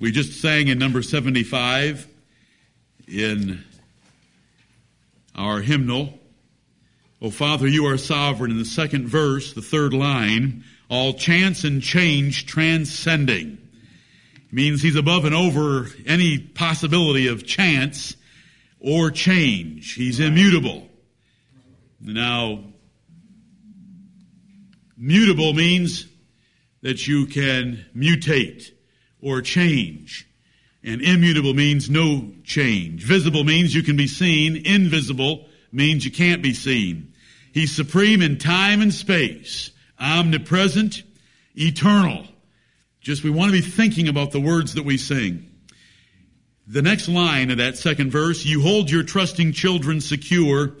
We just sang in number 75 in our hymnal. Oh, Father, you are sovereign. In the second verse, the third line, all chance and change transcending. It means he's above and over any possibility of chance or change. He's immutable. Now, mutable means that you can mutate or change. And immutable means no change. Visible means you can be seen. Invisible means you can't be seen. He's supreme in time and space, omnipresent, eternal. Just we want to be thinking about the words that we sing. The next line of that second verse, you hold your trusting children secure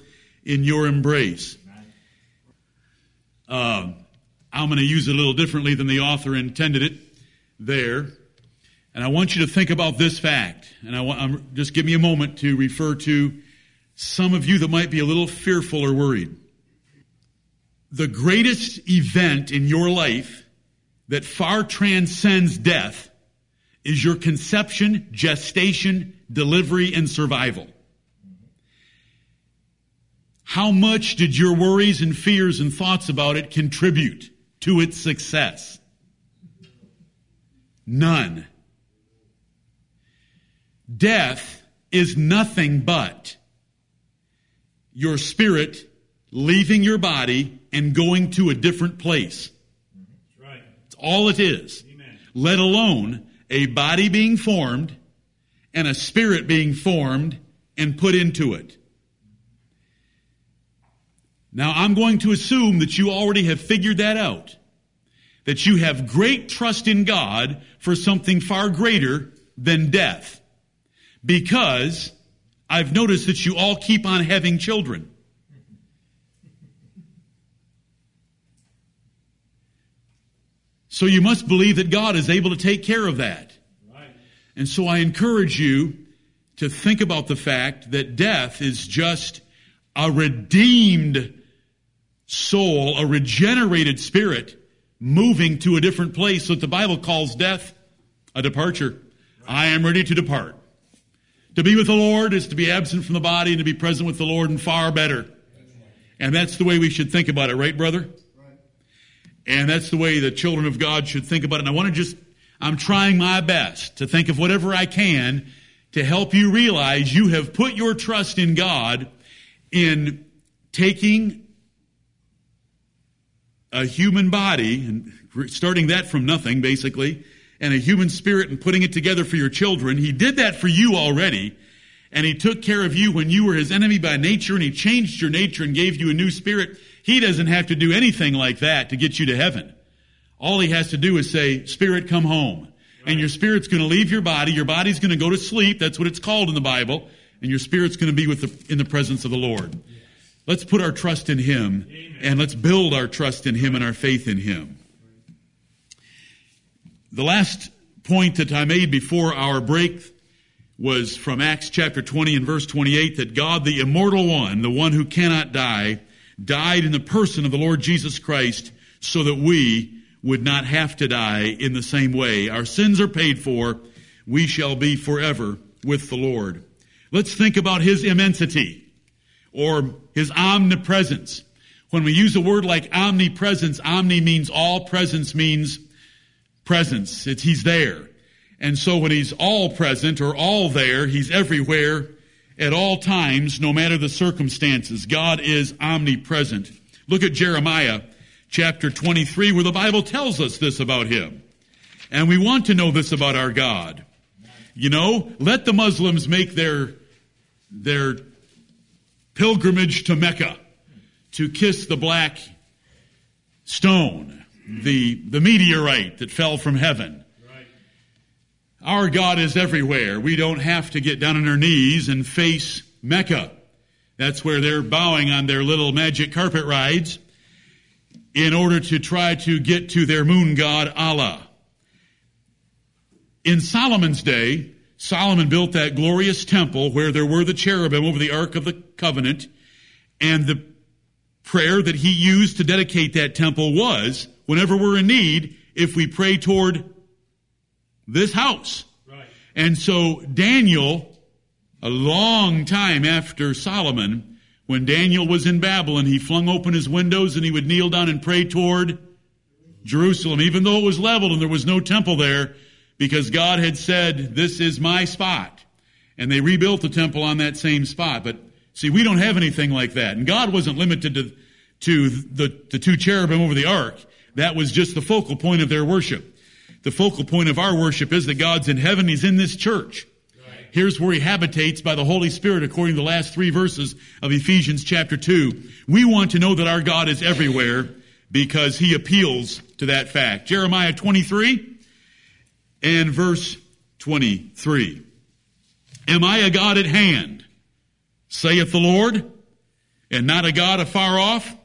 in your embrace. Uh, I'm going to use it a little differently than the author intended it there. And I want you to think about this fact. And I want, just give me a moment to refer to some of you that might be a little fearful or worried. The greatest event in your life that far transcends death is your conception, gestation, delivery, and survival. How much did your worries and fears and thoughts about it contribute to its success? None. Death is nothing but your spirit leaving your body and going to a different place. That's right. It's all it is. Amen. Let alone a body being formed and a spirit being formed and put into it. Now I'm going to assume that you already have figured that out. That you have great trust in God for something far greater than death because I've noticed that you all keep on having children. So you must believe that God is able to take care of that. Right. And so I encourage you to think about the fact that death is just a redeemed soul, a regenerated spirit moving to a different place. So the Bible calls death a departure. Right. I am ready to depart. To be with the Lord is to be absent from the body and to be present with the Lord and far better. And that's the way we should think about it, right, brother? And that's the way the children of God should think about it. And I want to just, I'm trying my best to think of whatever I can to help you realize you have put your trust in God in taking a human body and starting that from nothing, basically, and a human spirit and putting it together for your children. He did that for you already. And he took care of you when you were his enemy by nature and he changed your nature and gave you a new spirit. He doesn't have to do anything like that to get you to heaven. All he has to do is say, spirit, come home. Right. And your spirit's going to leave your body. Your body's going to go to sleep. That's what it's called in the Bible. And your spirit's going to be with the, in the presence of the Lord. Let's put our trust in him Amen. and let's build our trust in him and our faith in him. The last point that I made before our break was from Acts chapter 20 and verse 28 that God, the immortal one, the one who cannot die, died in the person of the Lord Jesus Christ so that we would not have to die in the same way. Our sins are paid for. We shall be forever with the Lord. Let's think about his immensity or his omnipresence. When we use a word like omnipresence, omni means all, presence means presence. It's, he's there. And so when he's all present or all there, he's everywhere at all times, no matter the circumstances. God is omnipresent. Look at Jeremiah chapter 23 where the Bible tells us this about him. And we want to know this about our God. You know, let the Muslims make their, their pilgrimage to Mecca to kiss the black stone the, the meteorite that fell from heaven. Right. Our God is everywhere. We don't have to get down on our knees and face Mecca. That's where they're bowing on their little magic carpet rides in order to try to get to their moon god Allah. In Solomon's day, Solomon built that glorious temple where there were the cherubim over the Ark of the Covenant, and the prayer that he used to dedicate that temple was, whenever we're in need, if we pray toward this house, And so Daniel, a long time after Solomon, when Daniel was in Babylon, he flung open his windows and he would kneel down and pray toward Jerusalem, even though it was leveled and there was no temple there, because God had said, this is my spot. And they rebuilt the temple on that same spot. But see, we don't have anything like that. And God wasn't limited to, to the, the two cherubim over the ark. That was just the focal point of their worship. The focal point of our worship is that God's in heaven. He's in this church. Here's where he habitates by the Holy Spirit according to the last three verses of Ephesians chapter 2. We want to know that our God is everywhere because he appeals to that fact. Jeremiah 23 and verse 23. Am I a God at hand, saith the Lord, and not a God afar off?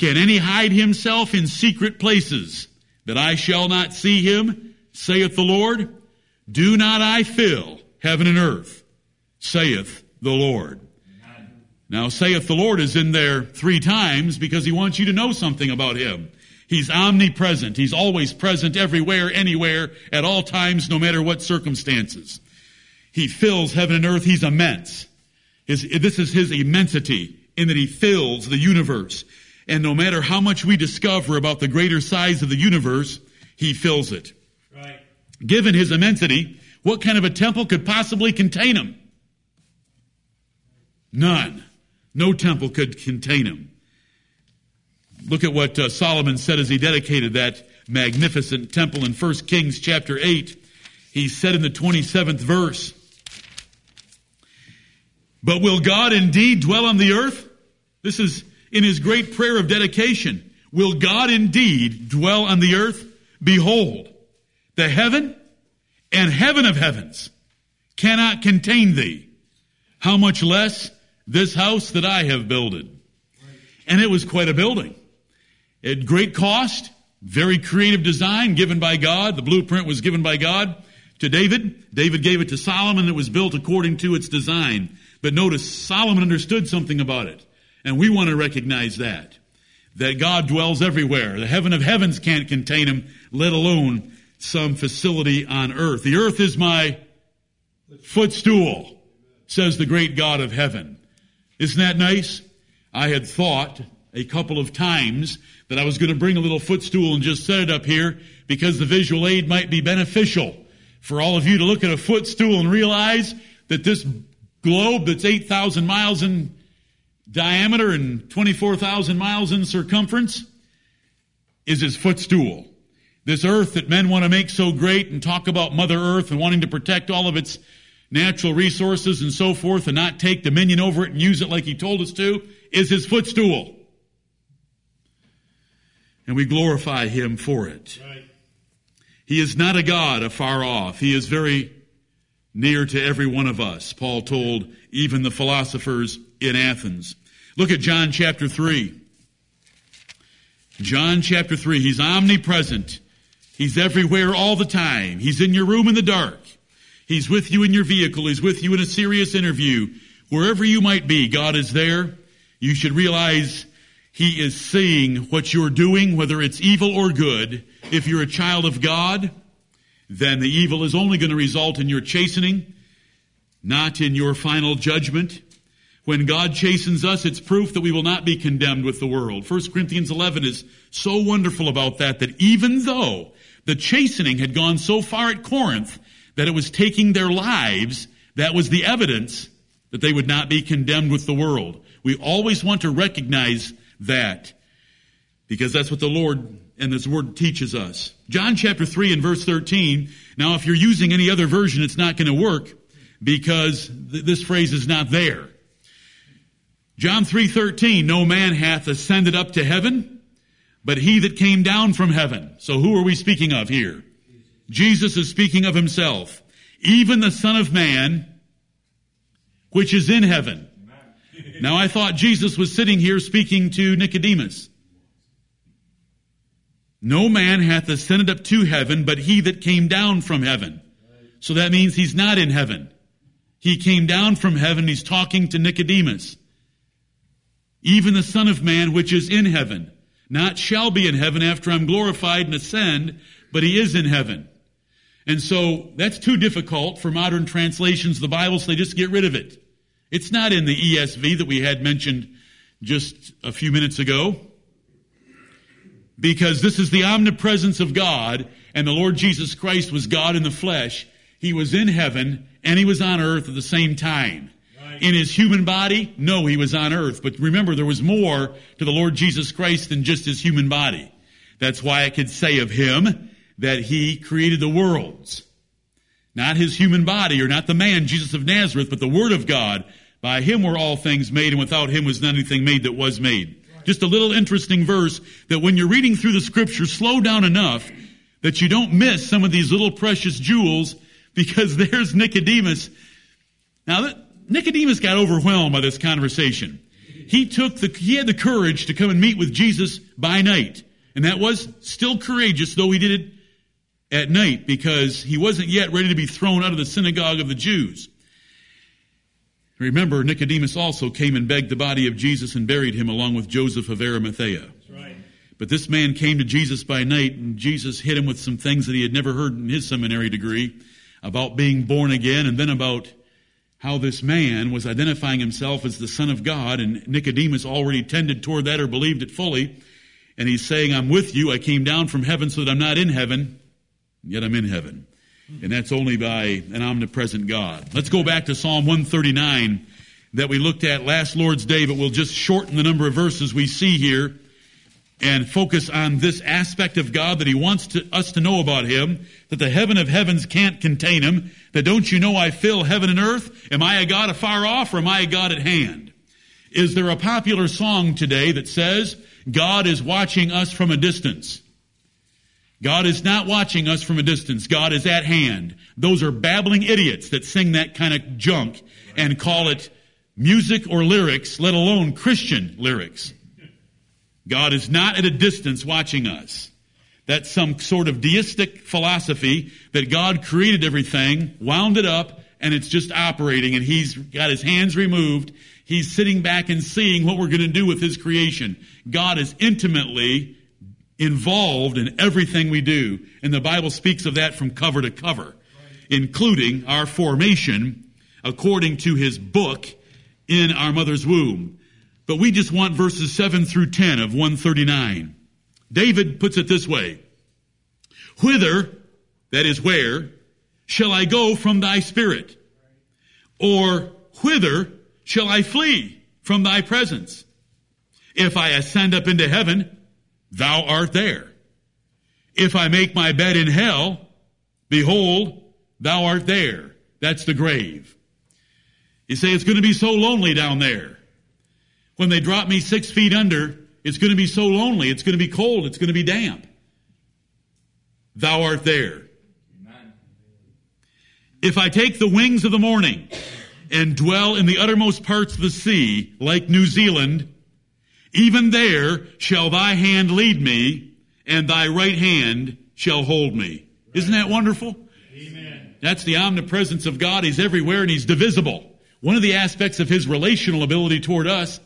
Can any hide himself in secret places that I shall not see him, saith the Lord? Do not I fill heaven and earth, saith the Lord. Now, saith the Lord is in there three times because he wants you to know something about him. He's omnipresent. He's always present everywhere, anywhere, at all times, no matter what circumstances. He fills heaven and earth. He's immense. His, this is his immensity in that he fills the universe. And no matter how much we discover about the greater size of the universe, he fills it. Right. Given his immensity, what kind of a temple could possibly contain him? None. No temple could contain him. Look at what uh, Solomon said as he dedicated that magnificent temple in 1 Kings chapter 8. He said in the 27th verse, But will God indeed dwell on the earth? This is in his great prayer of dedication. Will God indeed dwell on the earth? Behold, the heaven and heaven of heavens cannot contain thee. How much less this house that I have builded. And it was quite a building. At great cost, very creative design given by God. The blueprint was given by God to David. David gave it to Solomon. It was built according to its design. But notice Solomon understood something about it. And we want to recognize that. That God dwells everywhere. The heaven of heavens can't contain him, let alone some facility on earth. The earth is my footstool, says the great God of heaven. Isn't that nice? I had thought a couple of times that I was going to bring a little footstool and just set it up here because the visual aid might be beneficial for all of you to look at a footstool and realize that this globe that's 8,000 miles in diameter and 24,000 miles in circumference is his footstool. This earth that men want to make so great and talk about Mother Earth and wanting to protect all of its natural resources and so forth and not take dominion over it and use it like he told us to is his footstool. And we glorify him for it. Right. He is not a God afar off. He is very near to every one of us. Paul told even the philosophers in Athens. Look at John chapter 3. John chapter 3. He's omnipresent. He's everywhere all the time. He's in your room in the dark. He's with you in your vehicle. He's with you in a serious interview. Wherever you might be, God is there. You should realize He is seeing what you're doing, whether it's evil or good. If you're a child of God, then the evil is only going to result in your chastening, not in your final judgment. When God chastens us, it's proof that we will not be condemned with the world. 1 Corinthians 11 is so wonderful about that, that even though the chastening had gone so far at Corinth that it was taking their lives, that was the evidence that they would not be condemned with the world. We always want to recognize that because that's what the Lord and this word teaches us. John chapter 3 and verse 13. Now, if you're using any other version, it's not going to work because th- this phrase is not there. John 3:13, no man hath ascended up to heaven, but he that came down from heaven. So who are we speaking of here? Jesus is speaking of himself. Even the Son of Man, which is in heaven. Now I thought Jesus was sitting here speaking to Nicodemus. No man hath ascended up to heaven, but he that came down from heaven. So that means he's not in heaven. He came down from heaven. He's talking to Nicodemus. Even the Son of Man, which is in heaven, not shall be in heaven after I'm glorified and ascend, but he is in heaven. And so that's too difficult for modern translations of the Bible, so they just get rid of it. It's not in the ESV that we had mentioned just a few minutes ago. Because this is the omnipresence of God, and the Lord Jesus Christ was God in the flesh. He was in heaven, and he was on earth at the same time. In his human body? No, he was on earth. But remember, there was more to the Lord Jesus Christ than just his human body. That's why I could say of him that he created the worlds. Not his human body or not the man, Jesus of Nazareth, but the Word of God. By him were all things made, and without him was not anything made that was made. Just a little interesting verse that when you're reading through the scripture, slow down enough that you don't miss some of these little precious jewels because there's Nicodemus. Now, Nicodemus got overwhelmed by this conversation. He took the, he had the courage to come and meet with Jesus by night. And that was still courageous, though he did it at night because he wasn't yet ready to be thrown out of the synagogue of the Jews. Remember, Nicodemus also came and begged the body of Jesus and buried him along with Joseph of Arimathea. Right. But this man came to Jesus by night, and Jesus hit him with some things that he had never heard in his seminary degree about being born again, and then about how this man was identifying himself as the Son of God, and Nicodemus already tended toward that or believed it fully. And he's saying, I'm with you. I came down from heaven so that I'm not in heaven, yet I'm in heaven. And that's only by an omnipresent God. Let's go back to Psalm 139 that we looked at last Lord's Day, but we'll just shorten the number of verses we see here and focus on this aspect of God that He wants to, us to know about Him, that the heaven of heavens can't contain Him, that don't you know I fill heaven and earth? Am I a God afar off or am I a God at hand? Is there a popular song today that says, God is watching us from a distance? God is not watching us from a distance. God is at hand. Those are babbling idiots that sing that kind of junk and call it music or lyrics, let alone Christian lyrics. God is not at a distance watching us. That's some sort of deistic philosophy that God created everything, wound it up, and it's just operating and he's got his hands removed. He's sitting back and seeing what we're going to do with his creation. God is intimately involved in everything we do. And the Bible speaks of that from cover to cover, including our formation according to his book in our mother's womb. But we just want verses 7 through 10 of 139. David puts it this way. Whither, that is where, shall I go from thy spirit? Or whither shall I flee from thy presence? If I ascend up into heaven, thou art there. If I make my bed in hell, behold, thou art there. That's the grave. You say it's going to be so lonely down there. When they drop me six feet under, it's going to be so lonely. It's going to be cold. It's going to be damp. Thou art there. Amen. If I take the wings of the morning and dwell in the uttermost parts of the sea, like New Zealand, even there shall thy hand lead me, and thy right hand shall hold me. Isn't that wonderful? Amen. That's the omnipresence of God. He's everywhere and he's divisible. One of the aspects of his relational ability toward us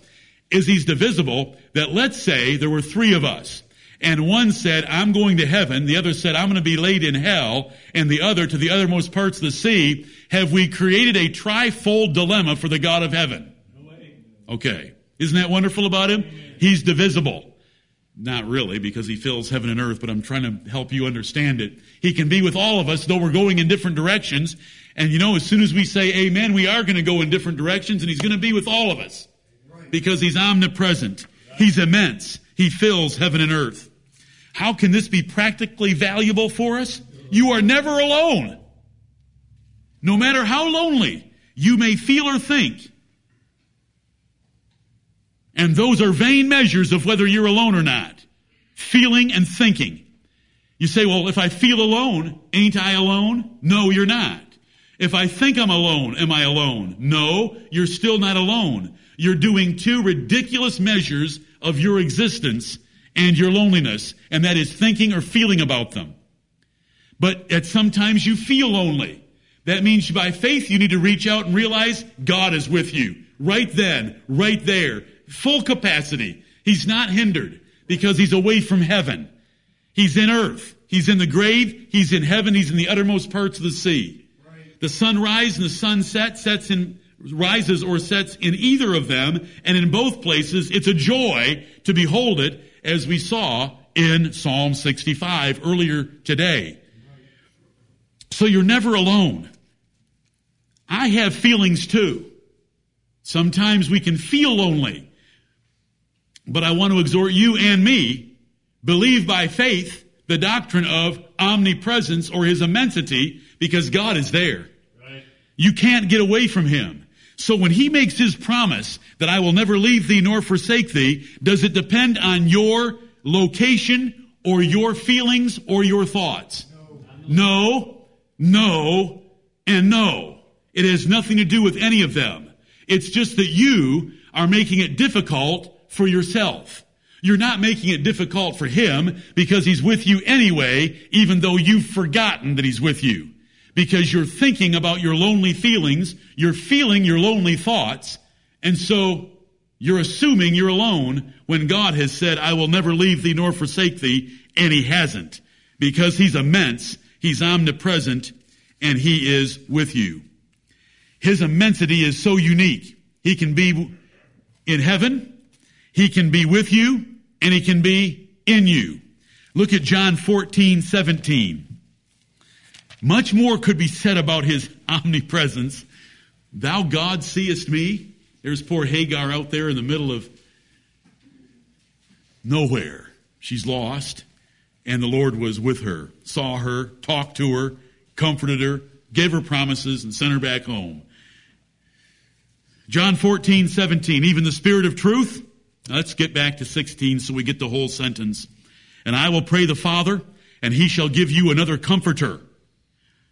is he's divisible that let's say there were three of us and one said, I'm going to heaven. The other said, I'm going to be laid in hell. And the other to the othermost parts of the sea. Have we created a trifold dilemma for the God of heaven? Okay. Isn't that wonderful about him? He's divisible. Not really, because he fills heaven and earth, but I'm trying to help you understand it. He can be with all of us, though we're going in different directions. And you know, as soon as we say amen, we are going to go in different directions, and he's going to be with all of us. Because he's omnipresent. He's immense. He fills heaven and earth. How can this be practically valuable for us? You are never alone. No matter how lonely you may feel or think, and those are vain measures of whether you're alone or not. Feeling and thinking. You say, well, if I feel alone, ain't I alone? No, you're not. If I think I'm alone, am I alone? No, you're still not alone. You're doing two ridiculous measures of your existence and your loneliness, and that is thinking or feeling about them. But at sometimes you feel lonely. That means by faith you need to reach out and realize God is with you. Right then, right there full capacity. He's not hindered because he's away from heaven. He's in earth. he's in the grave, he's in heaven, he's in the uttermost parts of the sea. Right. The sunrise and the sunset sets in, rises or sets in either of them, and in both places, it's a joy to behold it, as we saw in Psalm 65 earlier today. So you're never alone. I have feelings too. Sometimes we can feel lonely. But I want to exhort you and me, believe by faith the doctrine of omnipresence or his immensity because God is there. Right. You can't get away from him. So when he makes his promise that I will never leave thee nor forsake thee, does it depend on your location or your feelings or your thoughts? No, no, and no. It has nothing to do with any of them. It's just that you are making it difficult for yourself. You're not making it difficult for him because he's with you anyway, even though you've forgotten that he's with you. Because you're thinking about your lonely feelings, you're feeling your lonely thoughts, and so you're assuming you're alone when God has said, I will never leave thee nor forsake thee, and he hasn't. Because he's immense, he's omnipresent, and he is with you. His immensity is so unique. He can be in heaven, he can be with you, and he can be in you. Look at John 14, 17. Much more could be said about his omnipresence. Thou God seest me. There's poor Hagar out there in the middle of nowhere. She's lost. And the Lord was with her, saw her, talked to her, comforted her, gave her promises, and sent her back home. John 14, 17. Even the Spirit of truth. Let's get back to 16 so we get the whole sentence. And I will pray the Father, and he shall give you another comforter,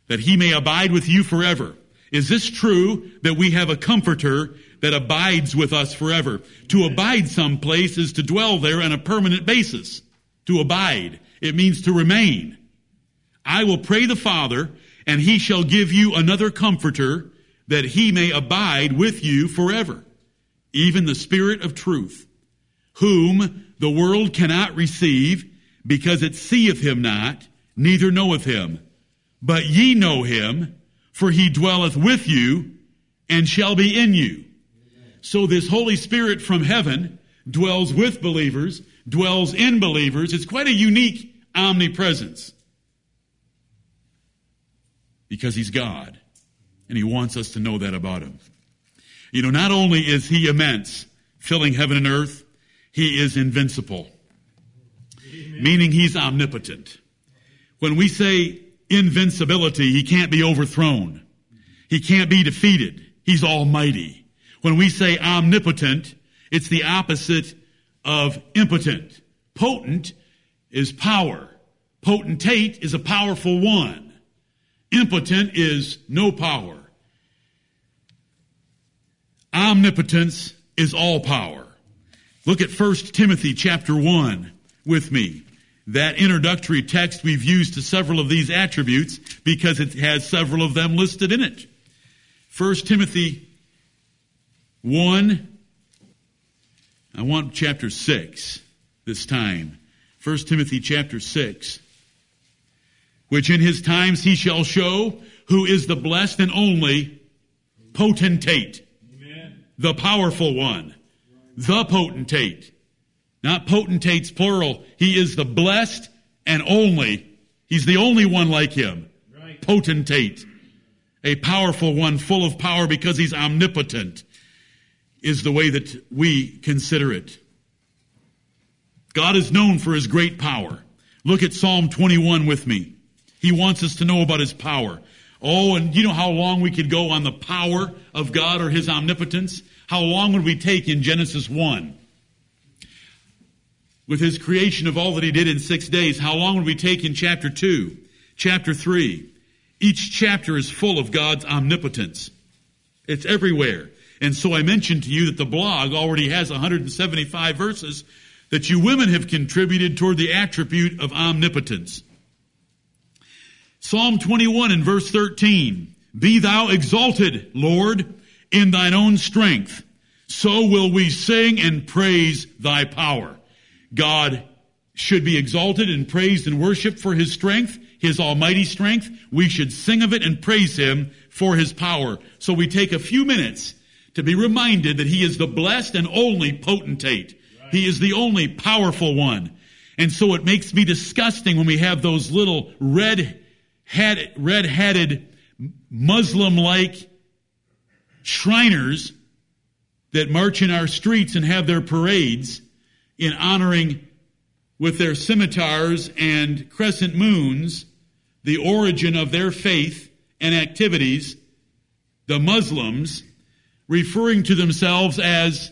that he may abide with you forever. Is this true that we have a comforter that abides with us forever? To abide someplace is to dwell there on a permanent basis. To abide. It means to remain. I will pray the Father, and he shall give you another comforter that he may abide with you forever. Even the Spirit of truth, whom the world cannot receive because it seeth him not, neither knoweth him. But ye know him, for he dwelleth with you and shall be in you. So this Holy Spirit from heaven dwells with believers, dwells in believers. It's quite a unique omnipresence. Because he's God. And he wants us to know that about him. You know, not only is he immense, filling heaven and earth, he is invincible. Meaning he's omnipotent. When we say invincibility, he can't be overthrown. He can't be defeated. He's almighty. When we say omnipotent, it's the opposite of impotent. Potent is power. Potentate is a powerful one. Impotent is no power. Omnipotence is all power. Look at 1 Timothy chapter 1 with me. That introductory text we've used to several of these attributes because it has several of them listed in it. 1 Timothy 1, I want chapter 6 this time. 1 Timothy chapter 6. Which in his times he shall show who is the blessed and only potentate. Amen. The powerful one. The potentate. Not potentates plural. He is the blessed and only. He's the only one like him. Right. Potentate. A powerful one full of power because he's omnipotent is the way that we consider it. God is known for his great power. Look at Psalm 21 with me. He wants us to know about his power. Oh, and you know how long we could go on the power of God or his omnipotence? How long would we take in Genesis 1? With his creation of all that he did in six days, how long would we take in chapter 2? Chapter 3? Each chapter is full of God's omnipotence. It's everywhere. And so I mentioned to you that the blog already has 175 verses that you women have contributed toward the attribute of omnipotence. Psalm 21 and verse 13. Be thou exalted, Lord, in thine own strength. So will we sing and praise thy power. God should be exalted and praised and worshiped for his strength, his almighty strength. We should sing of it and praise him for his power. So we take a few minutes to be reminded that he is the blessed and only potentate. He is the only powerful one. And so it makes me disgusting when we have those little red head, red-headed Muslim-like Shriners that march in our streets and have their parades in honoring with their scimitars and crescent moons the origin of their faith and activities, the Muslims, referring to themselves as,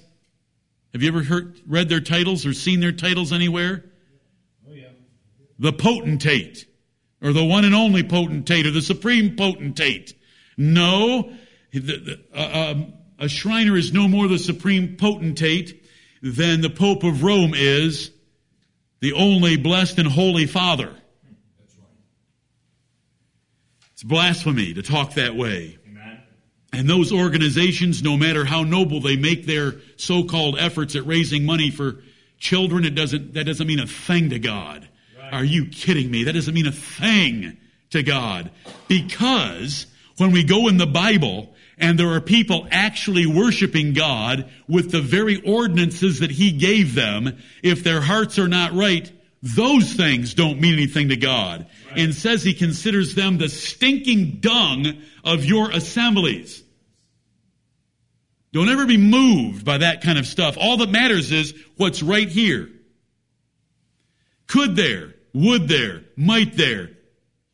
have you ever heard, read their titles or seen their titles anywhere? Oh, yeah. The potentate, or the one and only potentate, or the supreme potentate. No, the, the, uh, um, a Shriner is no more the supreme potentate than the Pope of Rome is the only blessed and holy Father. It's blasphemy to talk that way. Amen. And those organizations, no matter how noble they make their so-called efforts at raising money for children, it doesn't, that doesn't mean a thing to God. Right. Are you kidding me? That doesn't mean a thing to God. Because when we go in the Bible and there are people actually worshiping God with the very ordinances that He gave them, if their hearts are not right, those things don't mean anything to God. Right. And says He considers them the stinking dung of your assemblies. Don't ever be moved by that kind of stuff. All that matters is what's right here. Could there, would there, might there,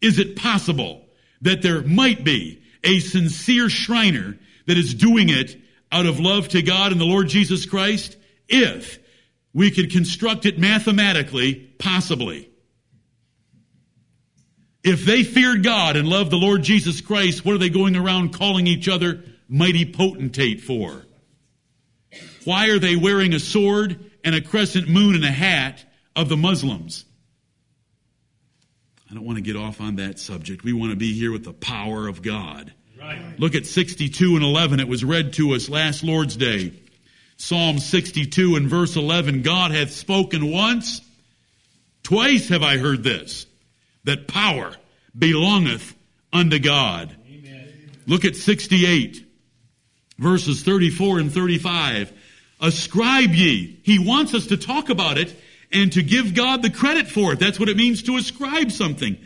is it possible that there might be a sincere Shriner that is doing it out of love to God and the Lord Jesus Christ? If we could construct it mathematically, possibly. If they feared God and loved the Lord Jesus Christ, what are they going around calling each other mighty potentate for? Why are they wearing a sword and a crescent moon and a hat of the Muslims? I don't want to get off on that subject. We want to be here with the power of God. Look at 62 and 11. It was read to us last Lord's Day. Psalm 62 and verse 11. God hath spoken once, twice have I heard this, that power belongeth unto God. Amen. Look at 68, verses 34 and 35. Ascribe ye. He wants us to talk about it and to give God the credit for it. That's what it means to ascribe something.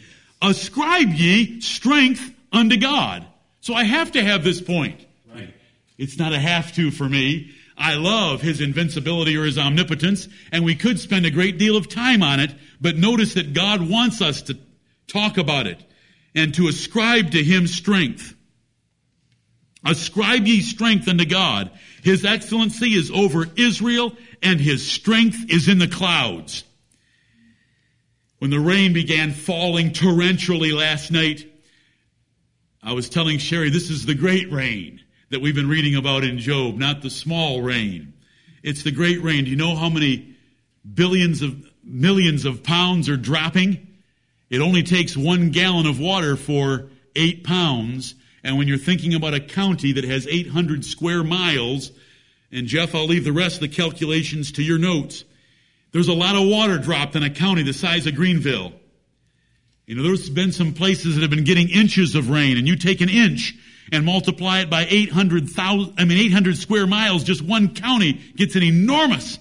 Ascribe ye strength unto God. So I have to have this point. Right. It's not a have to for me. I love his invincibility or his omnipotence, and we could spend a great deal of time on it, but notice that God wants us to talk about it and to ascribe to him strength. Ascribe ye strength unto God. His excellency is over Israel and his strength is in the clouds. When the rain began falling torrentially last night, I was telling Sherry, this is the great rain that we've been reading about in Job, not the small rain. It's the great rain. Do you know how many billions of, millions of pounds are dropping? It only takes one gallon of water for eight pounds. And when you're thinking about a county that has 800 square miles, and Jeff, I'll leave the rest of the calculations to your notes. There's a lot of water dropped in a county the size of Greenville. You know, there's been some places that have been getting inches of rain, and you take an inch and multiply it by 800,000, I mean, 800 square miles, just one county gets an enormous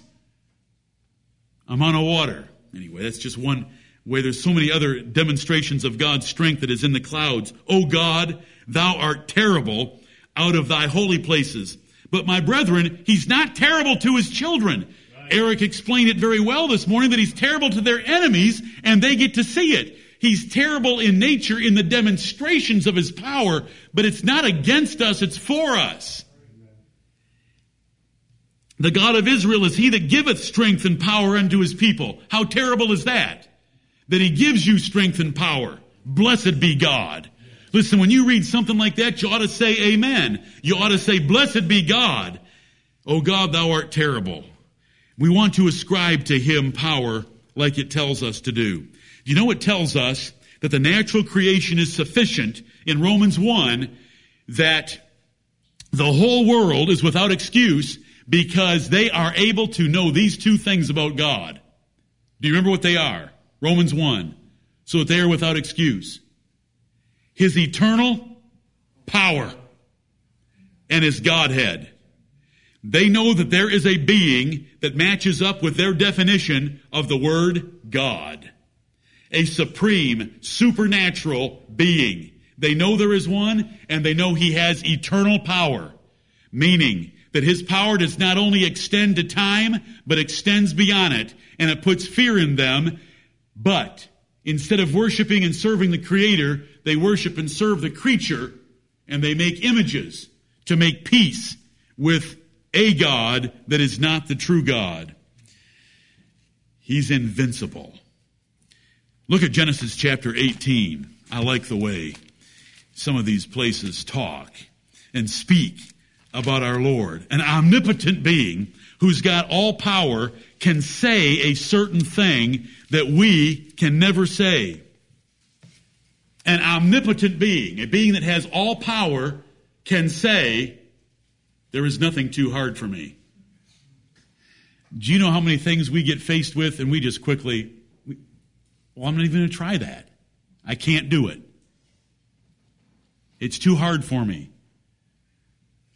amount of water. Anyway, that's just one way. There's so many other demonstrations of God's strength that is in the clouds. O God, thou art terrible out of thy holy places. But my brethren, he's not terrible to his children. Right. Eric explained it very well this morning that he's terrible to their enemies and they get to see it. He's terrible in nature in the demonstrations of his power, but it's not against us, it's for us. The God of Israel is he that giveth strength and power unto his people. How terrible is that? That he gives you strength and power. Blessed be God. Listen, when you read something like that, you ought to say amen. You ought to say, blessed be God. Oh God, thou art terrible. We want to ascribe to him power like it tells us to do. You know, it tells us that the natural creation is sufficient in Romans 1 that the whole world is without excuse because they are able to know these two things about God. Do you remember what they are? Romans 1. So that they are without excuse. His eternal power and his Godhead. They know that there is a being that matches up with their definition of the word God. A supreme, supernatural being. They know there is one and they know he has eternal power. Meaning that his power does not only extend to time, but extends beyond it. And it puts fear in them. But instead of worshiping and serving the creator, they worship and serve the creature and they make images to make peace with a God that is not the true God. He's invincible. Look at Genesis chapter 18. I like the way some of these places talk and speak about our Lord. An omnipotent being who's got all power can say a certain thing that we can never say. An omnipotent being, a being that has all power, can say, there is nothing too hard for me. Do you know how many things we get faced with and we just quickly, well, I'm not even going to try that. I can't do it. It's too hard for me.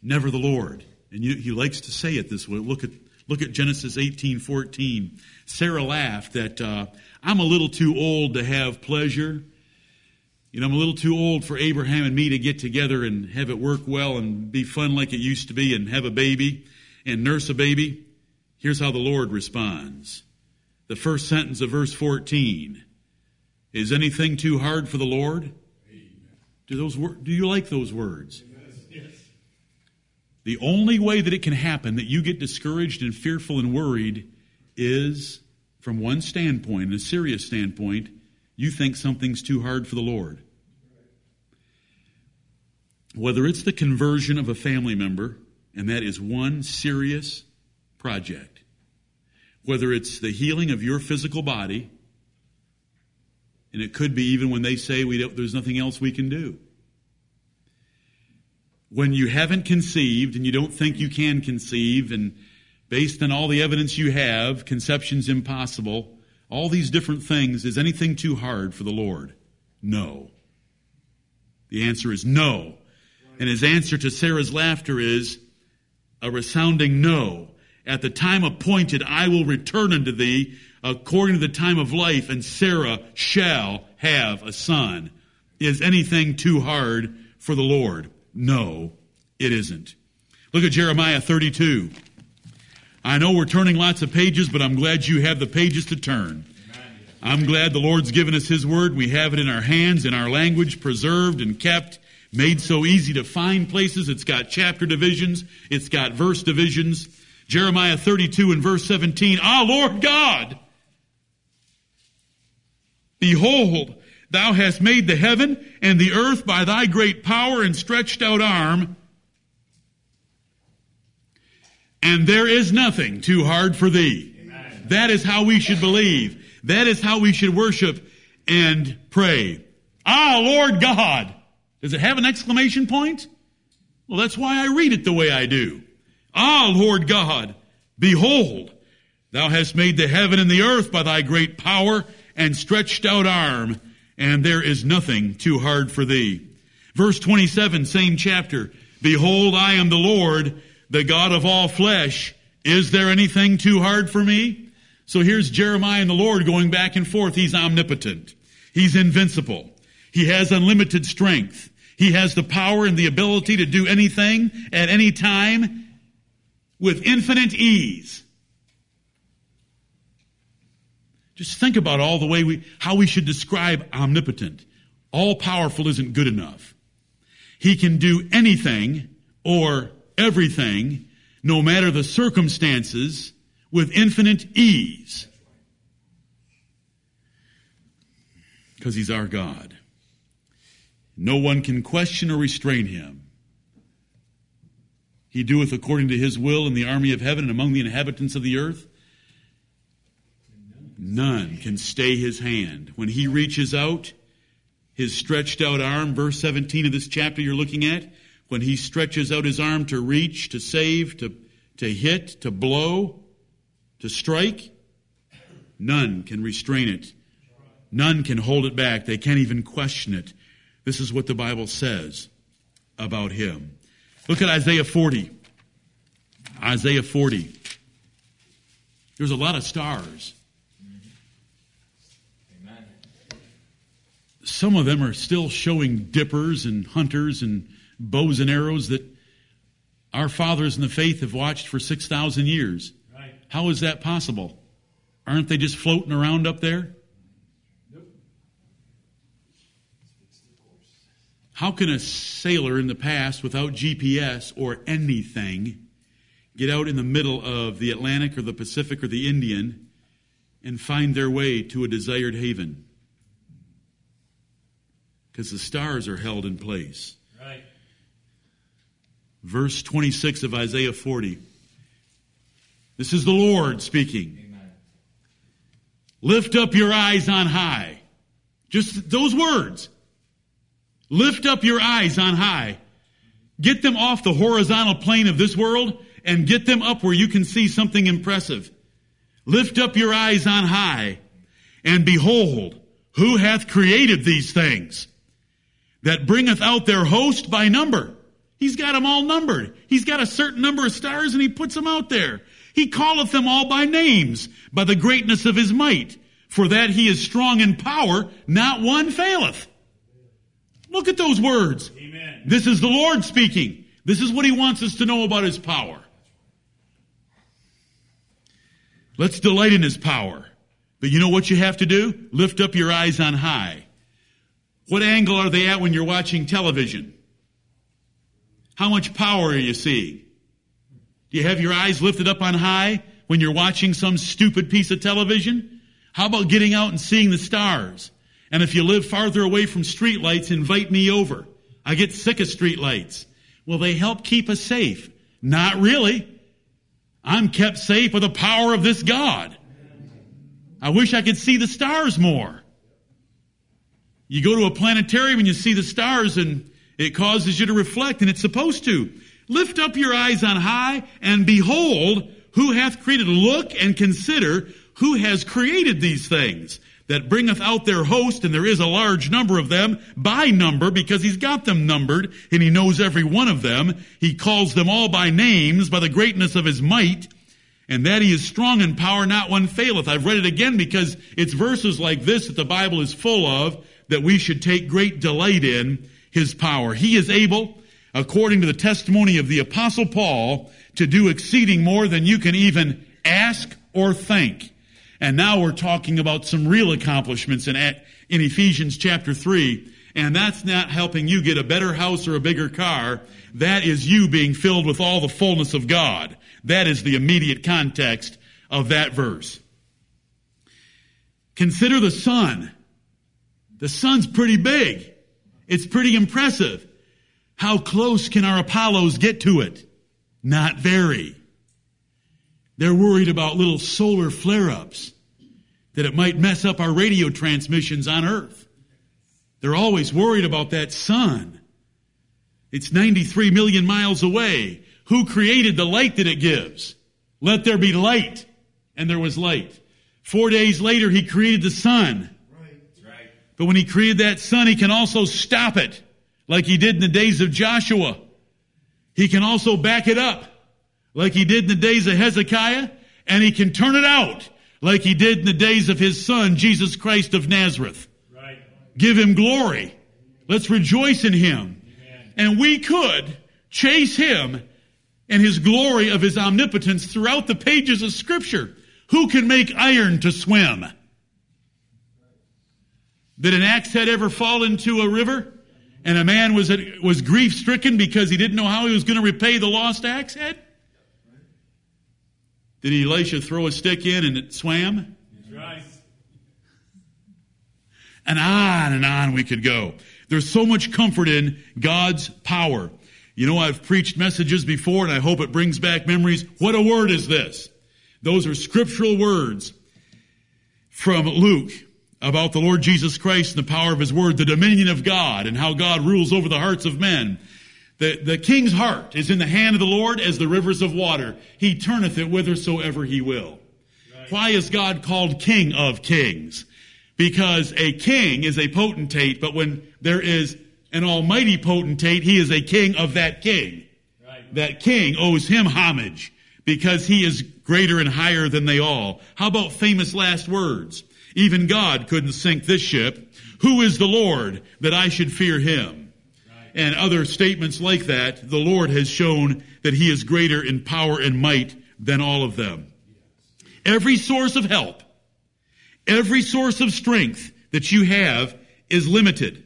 Never the Lord. And he likes to say it this way. Look at, look at Genesis 18, 14. Sarah laughed that, uh, I'm a little too old to have pleasure you know, I'm a little too old for Abraham and me to get together and have it work well and be fun like it used to be and have a baby and nurse a baby. Here's how the Lord responds. The first sentence of verse 14. Is anything too hard for the Lord? Do those do you like those words? The only way that it can happen that you get discouraged and fearful and worried is from one standpoint, a serious standpoint, you think something's too hard for the Lord. Whether it's the conversion of a family member, and that is one serious project, whether it's the healing of your physical body, and it could be even when they say we don't, there's nothing else we can do. When you haven't conceived and you don't think you can conceive, and based on all the evidence you have, conception's impossible, all these different things, is anything too hard for the Lord? No. The answer is no. And his answer to Sarah's laughter is a resounding no. At the time appointed, I will return unto thee according to the time of life, and Sarah shall have a son. Is anything too hard for the Lord? No, it isn't. Look at Jeremiah 32. I know we're turning lots of pages, but I'm glad you have the pages to turn. I'm glad the Lord's given us His Word. We have it in our hands, in our language, preserved and kept, made so easy to find places. It's got chapter divisions. It's got verse divisions. Jeremiah 32 and verse 17. Ah, Lord God! Behold, thou hast made the heaven and the earth by thy great power and stretched out arm. and there is nothing too hard for thee. Amen. That is how we should believe. That is how we should worship and pray. Ah, Lord God. Does it have an exclamation point? Well, that's why I read it the way I do. Ah, Lord God, behold, thou hast made the heaven and the earth by thy great power and stretched out arm, and there is nothing too hard for thee. Verse 27, same chapter. Behold, I am the Lord, the God of all flesh. Is there anything too hard for me? So here's Jeremiah and the Lord going back and forth. He's omnipotent. He's invincible. He has unlimited strength. He has the power and the ability to do anything at any time with infinite ease. Just think about all the way we, how we should describe omnipotent. All powerful isn't good enough. He can do anything or everything, no matter the circumstances, with infinite ease. Because he's our God. No one can question or restrain him. He doeth according to his will in the army of heaven and among the inhabitants of the earth. None can stay his hand. When he reaches out, his stretched out arm, verse 17 of this chapter you're looking at, when he stretches out his arm to reach, to save, to, to hit, to blow, to strike, None can restrain it. None can hold it back. They can't even question it. This is what the Bible says about him. Look at Isaiah 40. Isaiah 40. There's a lot of stars. Some of them are still showing dippers and hunters and bows and arrows that our fathers in the faith have watched for 6,000 years. Right. How is that possible? Aren't they just floating around up there? Nope. How can a sailor in the past without GPS or anything get out in the middle of the Atlantic or the Pacific or the Indian and find their way to a desired haven? Because the stars are held in place. Right. Verse 26 of Isaiah 40. This is the Lord speaking. Amen. Lift up your eyes on high. Just those words. Lift up your eyes on high. Get them off the horizontal plane of this world and get them up where you can see something impressive. Lift up your eyes on high and behold, who hath created these things that bringeth out their host by number. He's got them all numbered. He's got a certain number of stars and he puts them out there. He calleth them all by names, by the greatness of his might. For that he is strong in power, not one faileth. Look at those words. Amen. This is the Lord speaking. This is what he wants us to know about his power. Let's delight in his power. But you know what you have to do? Lift up your eyes on high. What angle are they at when you're watching television? How much power are you seeing? Do you have your eyes lifted up on high when you're watching some stupid piece of television? How about getting out and seeing the stars? And if you live farther away from streetlights, invite me over. I get sick of streetlights. Will they help keep us safe. Not really. I'm kept safe by the power of this God. I wish I could see the stars more. You go to a planetarium and you see the stars and it causes you to reflect and it's supposed to. Lift up your eyes on high and behold who hath created. Look and consider who has created these things that bringeth out their host, and there is a large number of them by number because he's got them numbered and he knows every one of them. He calls them all by names by the greatness of his might and that he is strong in power, not one faileth. I've read it again because it's verses like this that the Bible is full of that we should take great delight in his power. He is able, according to the testimony of the apostle Paul, to do exceeding more than you can even ask or think. And now we're talking about some real accomplishments in, in Ephesians chapter 3. And that's not helping you get a better house or a bigger car. That is you being filled with all the fullness of God. That is the immediate context of that verse. Consider the sun. The sun's pretty big. It's pretty impressive. How close can our Apollos get to it? Not very. They're worried about little solar flare-ups that it might mess up our radio transmissions on Earth. They're always worried about that sun. It's 93 million miles away. Who created the light that it gives? Let there be light. And there was light. Four days later, he created the sun. But when he created that sun, he can also stop it, like he did in the days of Joshua. He can also back it up, like he did in the days of Hezekiah, and he can turn it out, like he did in the days of his son, Jesus Christ of Nazareth. Right. Give him glory. Let's rejoice in him. Amen. And we could chase him and his glory of his omnipotence throughout the pages of scripture. Who can make iron to swim? Did an axe head ever fall into a river? And a man was, was grief stricken because he didn't know how he was going to repay the lost axe head? Did Elisha throw a stick in and it swam? right. And on and on we could go. There's so much comfort in God's power. You know, I've preached messages before and I hope it brings back memories. What a word is this? Those are scriptural words from Luke about the Lord Jesus Christ and the power of His Word, the dominion of God and how God rules over the hearts of men. The, the king's heart is in the hand of the Lord as the rivers of water. He turneth it whithersoever he will. Why is God called King of Kings? Because a king is a potentate, but when there is an almighty potentate, he is a king of that king. Right. That king owes him homage because he is greater and higher than they all. How about famous last words? Even God couldn't sink this ship. Who is the Lord that I should fear him? Right. And other statements like that, the Lord has shown that he is greater in power and might than all of them. Every source of help, every source of strength that you have is limited.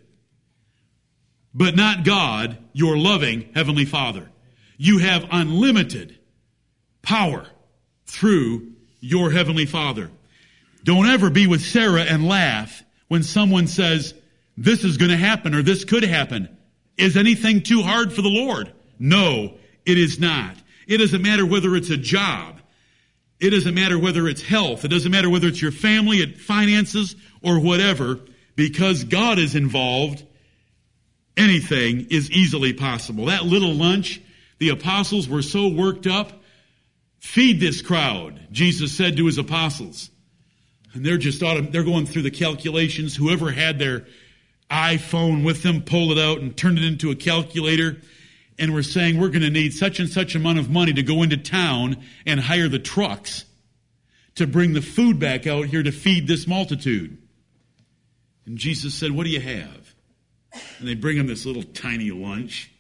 But not God, your loving Heavenly Father. You have unlimited power through your Heavenly Father. Don't ever be with Sarah and laugh when someone says, this is going to happen or this could happen. Is anything too hard for the Lord? No, it is not. It doesn't matter whether it's a job. It doesn't matter whether it's health. It doesn't matter whether it's your family, it finances, or whatever. Because God is involved, anything is easily possible. That little lunch, the apostles were so worked up. Feed this crowd, Jesus said to his apostles. And they're just they're going through the calculations. Whoever had their iPhone with them pulled it out and turned it into a calculator. And we're saying we're going to need such and such amount of money to go into town and hire the trucks to bring the food back out here to feed this multitude. And Jesus said, What do you have? And they bring him this little tiny lunch.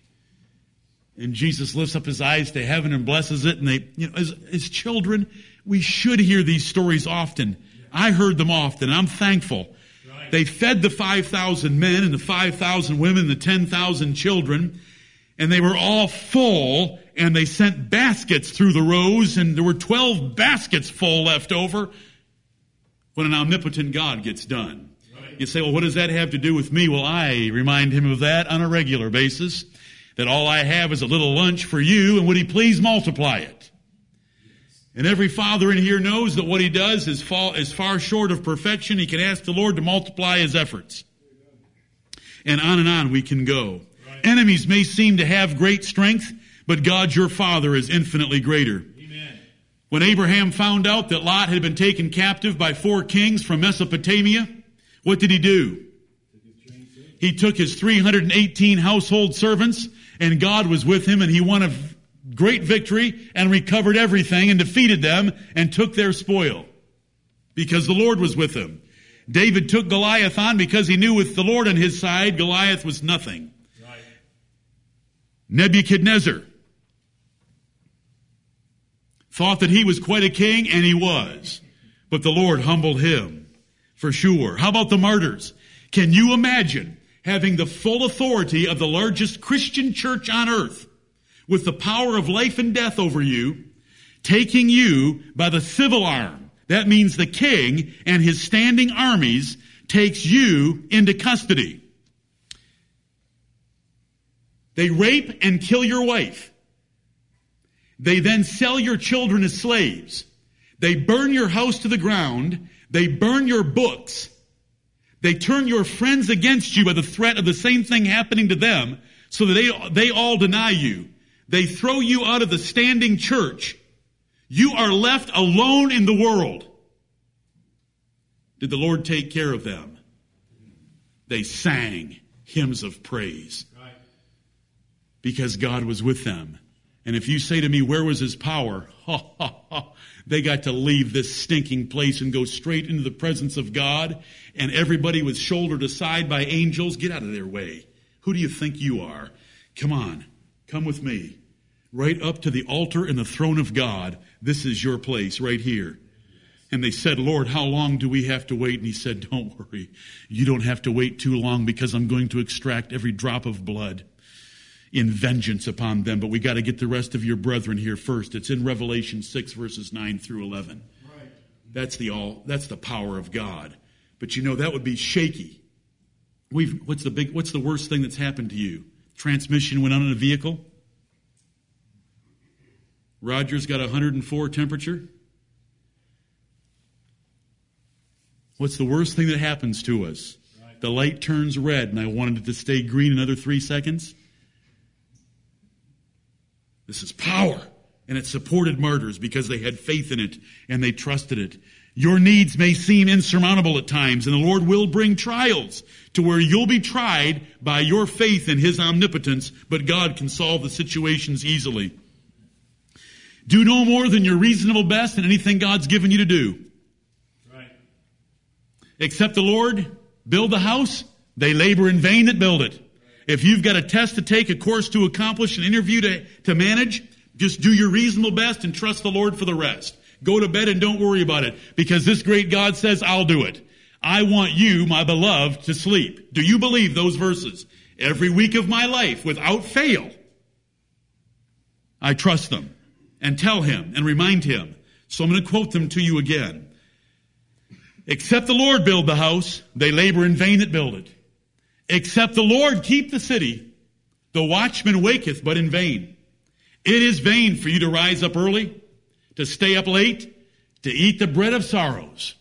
And Jesus lifts up his eyes to heaven and blesses it. And they, you know, as, as children, we should hear these stories often. I heard them often. I'm thankful. Right. They fed the 5,000 men and the 5,000 women and the 10,000 children. And they were all full and they sent baskets through the rows and there were 12 baskets full left over when an omnipotent God gets done. Right. You say, well, what does that have to do with me? Well, I remind him of that on a regular basis that all I have is a little lunch for you, and would he please multiply it? And every father in here knows that what he does is, fall, is far short of perfection. He can ask the Lord to multiply his efforts. And on and on we can go. Right. Enemies may seem to have great strength, but God your Father is infinitely greater. Amen. When Abraham found out that Lot had been taken captive by four kings from Mesopotamia, what did he do? He took his 318 household servants and God was with him and he won a great victory and recovered everything and defeated them and took their spoil because the Lord was with him. David took Goliath on because he knew with the Lord on his side, Goliath was nothing. Right. Nebuchadnezzar thought that he was quite a king and he was, but the Lord humbled him for sure. How about the martyrs? Can you imagine having the full authority of the largest Christian church on earth with the power of life and death over you, taking you by the civil arm. That means the king and his standing armies takes you into custody. They rape and kill your wife. They then sell your children as slaves. They burn your house to the ground. They burn your books. They turn your friends against you by the threat of the same thing happening to them so that they, they all deny you. They throw you out of the standing church. You are left alone in the world. Did the Lord take care of them? They sang hymns of praise because God was with them. And if you say to me, where was his power? Ha, ha, ha. They got to leave this stinking place and go straight into the presence of God. And everybody was shouldered aside by angels. Get out of their way. Who do you think you are? Come on. Come with me. Right up to the altar and the throne of God. This is your place right here. And they said, Lord, how long do we have to wait? And he said, don't worry. You don't have to wait too long because I'm going to extract every drop of blood in vengeance upon them. But we got to get the rest of your brethren here first. It's in Revelation 6 verses 9 through 11. Right. That's the all, that's the power of God. But you know, that would be shaky. We've, what's the big, what's the worst thing that's happened to you? Transmission went on in a vehicle? Roger's got 104 temperature? What's the worst thing that happens to us? Right. The light turns red and I wanted it to stay green another three seconds. This is power. and it supported martyrs because they had faith in it and they trusted it. Your needs may seem insurmountable at times, and the Lord will bring trials to where you'll be tried by your faith in His omnipotence, but God can solve the situations easily. Do no more than your reasonable best in anything God's given you to do. Right. Accept the Lord, build the house, they labor in vain that build it. If you've got a test to take, a course to accomplish, an interview to, to manage, just do your reasonable best and trust the Lord for the rest. Go to bed and don't worry about it because this great God says, I'll do it. I want you, my beloved, to sleep. Do you believe those verses? Every week of my life, without fail, I trust them and tell him and remind him. So I'm going to quote them to you again. Except the Lord build the house, they labor in vain that build it. Except the Lord keep the city, the watchman waketh but in vain. It is vain for you to rise up early, to stay up late, to eat the bread of sorrows.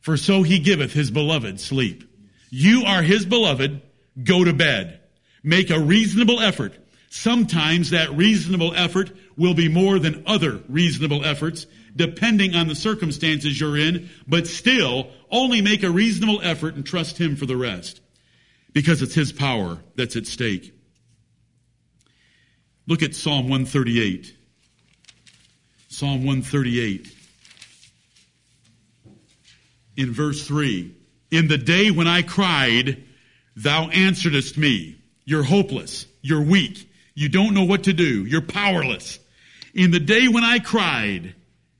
For so he giveth his beloved sleep. You are his beloved, go to bed. Make a reasonable effort. Sometimes that reasonable effort will be more than other reasonable efforts, depending on the circumstances you're in, but still only make a reasonable effort and trust him for the rest. Because it's his power that's at stake. Look at Psalm 138. Psalm 138. In verse 3. In the day when I cried, thou answeredest me. You're hopeless. You're weak. You don't know what to do. You're powerless. In the day when I cried,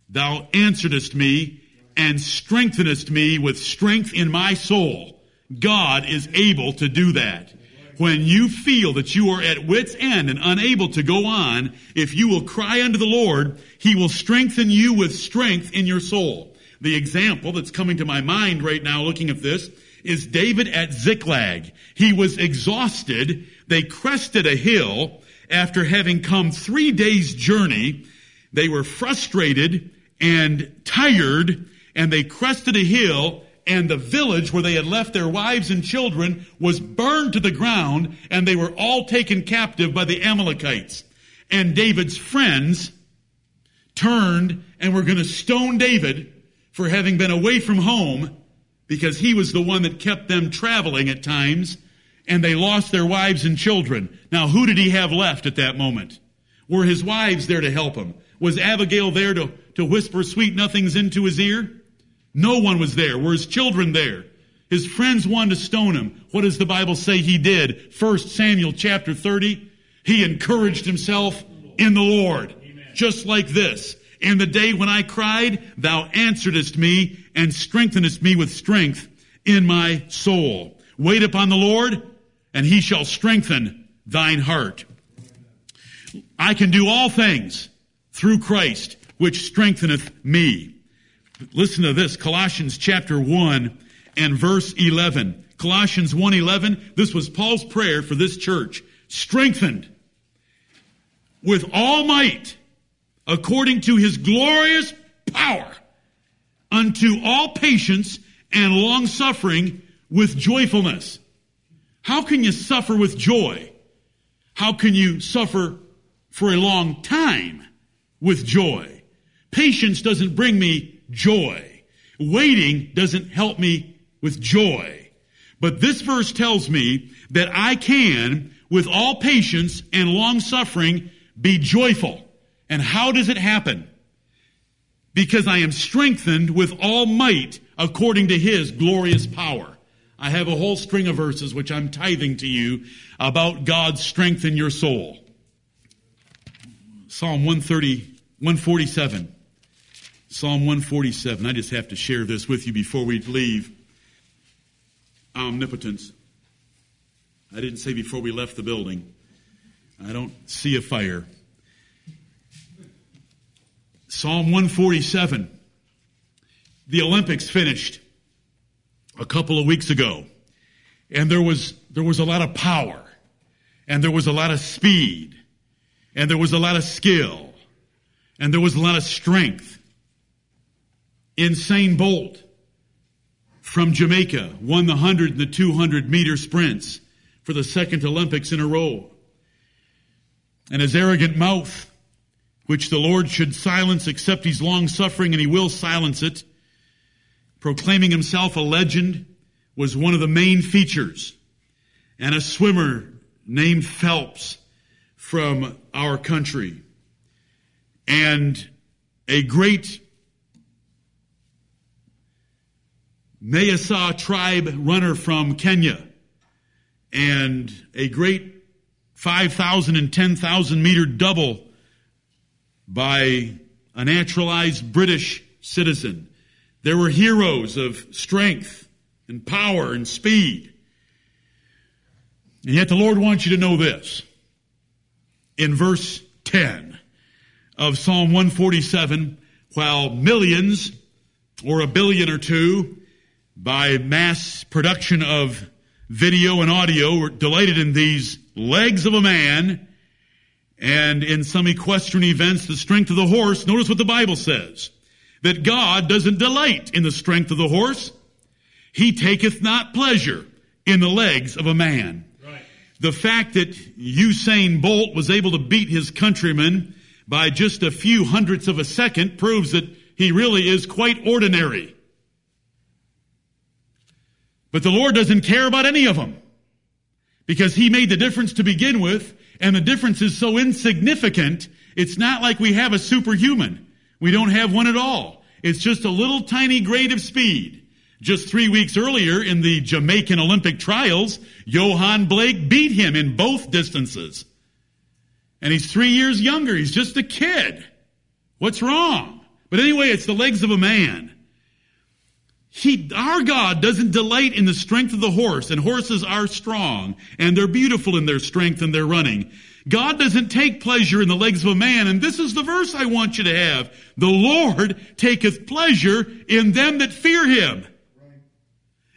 thou answeredest me and strengthenest me with strength in my soul. God is able to do that when you feel that you are at wit's end and unable to go on, if you will cry unto the Lord, He will strengthen you with strength in your soul. The example that's coming to my mind right now looking at this is David at Ziklag. He was exhausted. They crested a hill after having come three days journey. They were frustrated and tired and they crested a hill and the village where they had left their wives and children was burned to the ground, and they were all taken captive by the Amalekites. And David's friends turned and were going to stone David for having been away from home because he was the one that kept them traveling at times and they lost their wives and children. Now, who did he have left at that moment? Were his wives there to help him? Was Abigail there to, to whisper sweet nothings into his ear? No one was there. Were his children there? His friends wanted to stone him. What does the Bible say he did? First Samuel chapter 30. He encouraged himself in the Lord. Just like this. In the day when I cried, thou answeredest me and strengthenest me with strength in my soul. Wait upon the Lord and he shall strengthen thine heart. I can do all things through Christ, which strengtheneth me. Listen to this, Colossians chapter 1 and verse 11. Colossians 1:11, this was Paul's prayer for this church. Strengthened with all might according to his glorious power unto all patience and long suffering with joyfulness. How can you suffer with joy? How can you suffer for a long time with joy? Patience doesn't bring me joy. Waiting doesn't help me with joy. But this verse tells me that I can, with all patience and long suffering, be joyful. And how does it happen? Because I am strengthened with all might according to his glorious power. I have a whole string of verses which I'm tithing to you about God's strength in your soul. Psalm 130, 147. Psalm 147. I just have to share this with you before we leave. Omnipotence. I didn't say before we left the building. I don't see a fire. Psalm 147. The Olympics finished a couple of weeks ago. And there was, there was a lot of power. And there was a lot of speed. And there was a lot of skill. And there was a lot of strength. Usain Bolt from Jamaica won the 100 and the 200 meter sprints for the second Olympics in a row. And his arrogant mouth which the Lord should silence except he's long suffering and he will silence it. Proclaiming himself a legend was one of the main features. And a swimmer named Phelps from our country. And a great Maasai tribe runner from Kenya and a great 5,000 and 10,000 meter double by a naturalized British citizen. There were heroes of strength and power and speed. And yet the Lord wants you to know this. In verse 10 of Psalm 147, while millions or a billion or two by mass production of video and audio were delighted in these legs of a man and in some equestrian events the strength of the horse. Notice what the Bible says. That God doesn't delight in the strength of the horse. He taketh not pleasure in the legs of a man. Right. The fact that Usain Bolt was able to beat his countrymen by just a few hundredths of a second proves that he really is quite ordinary. But the Lord doesn't care about any of them because He made the difference to begin with, and the difference is so insignificant, it's not like we have a superhuman. We don't have one at all. It's just a little tiny grade of speed. Just three weeks earlier in the Jamaican Olympic trials, Yohan Blake beat him in both distances. And he's three years younger. He's just a kid. What's wrong? But anyway, it's the legs of a man. He, our God doesn't delight in the strength of the horse, and horses are strong, and they're beautiful in their strength and their running. God doesn't take pleasure in the legs of a man, and this is the verse I want you to have. The Lord taketh pleasure in them that fear him,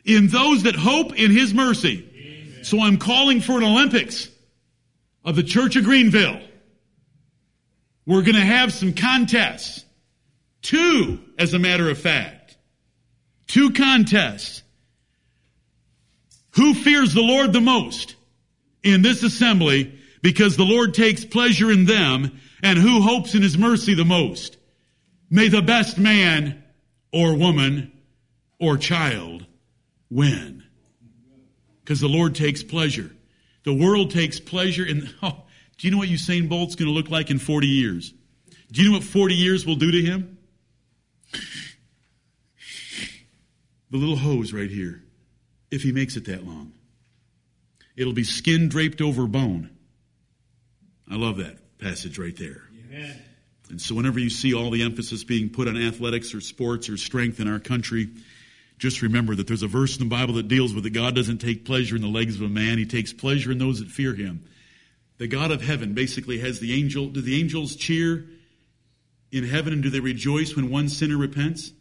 in those that hope in his mercy. Amen. So I'm calling for an Olympics of the Church of Greenville. We're going to have some contests. Two, as a matter of fact. Two contests. Who fears the Lord the most in this assembly because the Lord takes pleasure in them and who hopes in his mercy the most? May the best man or woman or child win. Because the Lord takes pleasure. The world takes pleasure in, oh, do you know what Usain Bolt's going to look like in 40 years? Do you know what 40 years will do to him? The little hose right here, if he makes it that long. It'll be skin draped over bone. I love that passage right there. And so, whenever you see all the emphasis being put on athletics or sports or strength in our country, just remember that there's a verse in the Bible that deals with it. God doesn't take pleasure in the legs of a man, He takes pleasure in those that fear Him. The God of heaven basically has the angel. Do the angels cheer in heaven and do they rejoice when one sinner repents?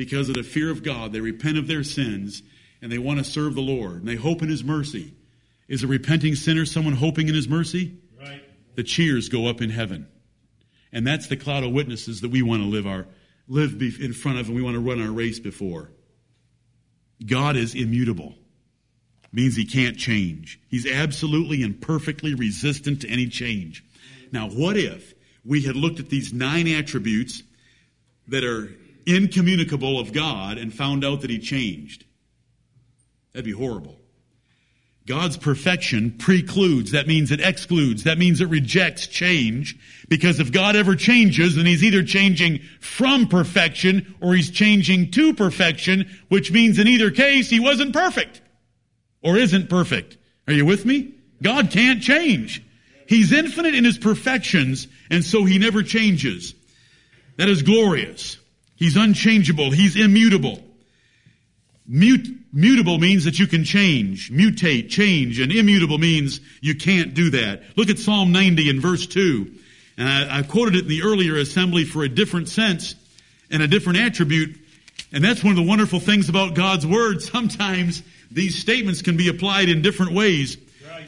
Because of the fear of God. They repent of their sins and they want to serve the Lord and they hope in His mercy. Is a repenting sinner someone hoping in His mercy? Right. The cheers go up in heaven. And that's the cloud of witnesses that we want to live our live in front of and we want to run our race before. God is immutable. Means he can't change. He's absolutely and perfectly resistant to any change. Now, what if we had looked at these nine attributes that are incommunicable of God and found out that he changed. That'd be horrible. God's perfection precludes, that means it excludes, that means it rejects change, because if God ever changes, then he's either changing from perfection or he's changing to perfection, which means in either case he wasn't perfect or isn't perfect. Are you with me? God can't change. He's infinite in his perfections, and so he never changes. That is glorious. He's unchangeable. He's immutable. Mut- mutable means that you can change, mutate, change, and immutable means you can't do that. Look at Psalm 90 in verse 2. And I, I quoted it in the earlier assembly for a different sense and a different attribute. And that's one of the wonderful things about God's Word. Sometimes these statements can be applied in different ways. Right.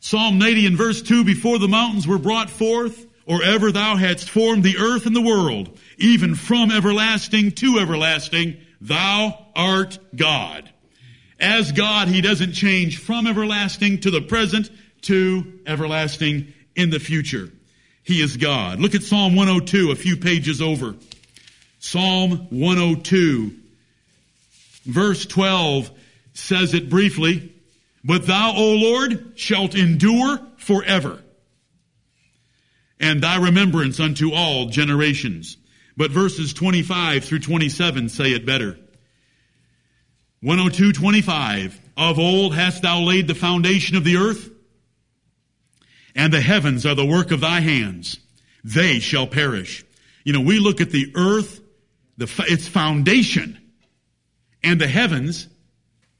Psalm 90 in verse 2, before the mountains were brought forth, or ever thou hadst formed the earth and the world, even from everlasting to everlasting, thou art God. As God, He doesn't change from everlasting to the present to everlasting in the future. He is God. Look at Psalm 102, a few pages over. Psalm 102, verse 12 says it briefly, but thou, O Lord, shalt endure forever, and thy remembrance unto all generations. But verses 25 through 27 say it better. 102, 25. Of old hast thou laid the foundation of the earth, and the heavens are the work of thy hands. They shall perish. You know, we look at the earth, the, its foundation, and the heavens,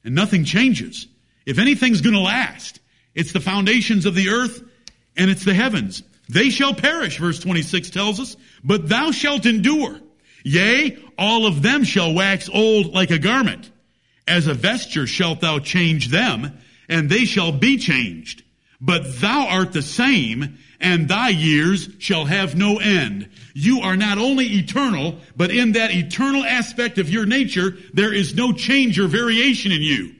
and nothing changes. If anything's gonna last, it's the foundations of the earth and it's the heavens. They shall perish, verse 26 tells us, but thou shalt endure. Yea, all of them shall wax old like a garment. As a vesture shalt thou change them, and they shall be changed. But thou art the same, and thy years shall have no end. You are not only eternal, but in that eternal aspect of your nature, there is no change or variation in you.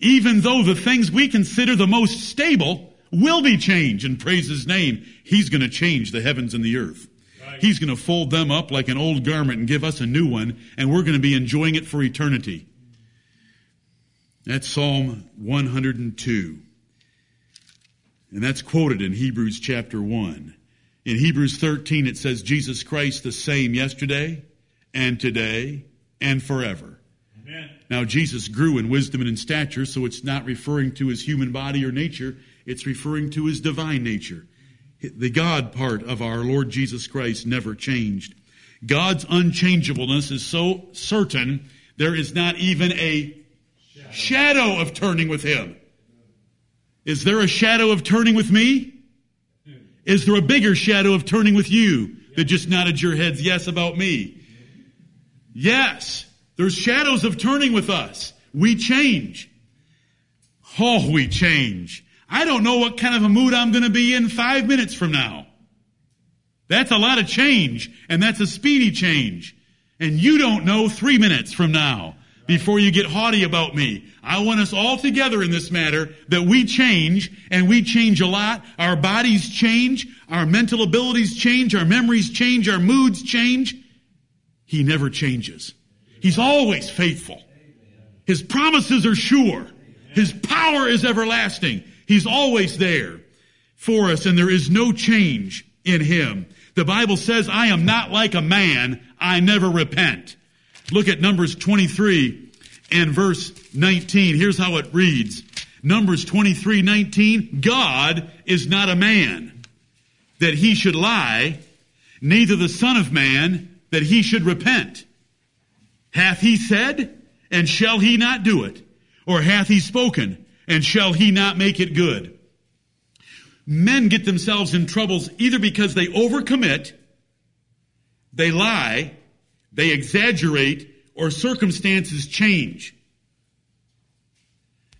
Even though the things we consider the most stable will be changed, and praise his name, he's gonna change the heavens and the earth. He's gonna fold them up like an old garment and give us a new one, and we're gonna be enjoying it for eternity. That's Psalm 102. And that's quoted in Hebrews chapter 1. In Hebrews 13, it says, Jesus Christ the same yesterday and today and forever. Amen. Now, Jesus grew in wisdom and in stature, so it's not referring to his human body or nature, it's referring to his divine nature. The God part of our Lord Jesus Christ never changed. God's unchangeableness is so certain, there is not even a shadow of turning with him. Is there a shadow of turning with me? Is there a bigger shadow of turning with you that just nodded your heads yes about me? Yes. There's shadows of turning with us. We change. Oh, we change. I don't know what kind of a mood I'm going to be in five minutes from now. That's a lot of change, and that's a speedy change. And you don't know three minutes from now before you get haughty about me. I want us all together in this matter that we change and we change a lot. Our bodies change. Our mental abilities change. Our memories change. Our moods change. He never changes. He's always faithful. His promises are sure. His power is everlasting. He's always there for us and there is no change in him. The Bible says, I am not like a man. I never repent. Look at Numbers 23 and verse 19. Here's how it reads. Numbers 23, 19. God is not a man that he should lie, neither the son of man that he should repent. Hath he said, and shall he not do it? Or hath he spoken, and shall he not make it good? Men get themselves in troubles either because they overcommit, they lie, they exaggerate, or circumstances change.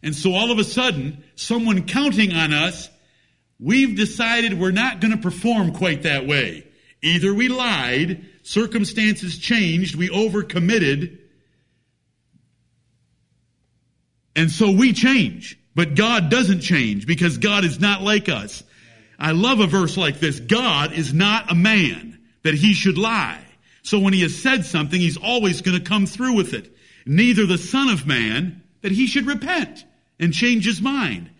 And so all of a sudden, someone counting on us, we've decided we're not going to perform quite that way. Either we lied, circumstances changed, we overcommitted, and so we change. But God doesn't change because God is not like us. I love a verse like this. God is not a man that he should lie. So when he has said something, he's always going to come through with it. Neither the son of man that he should repent and change his mind.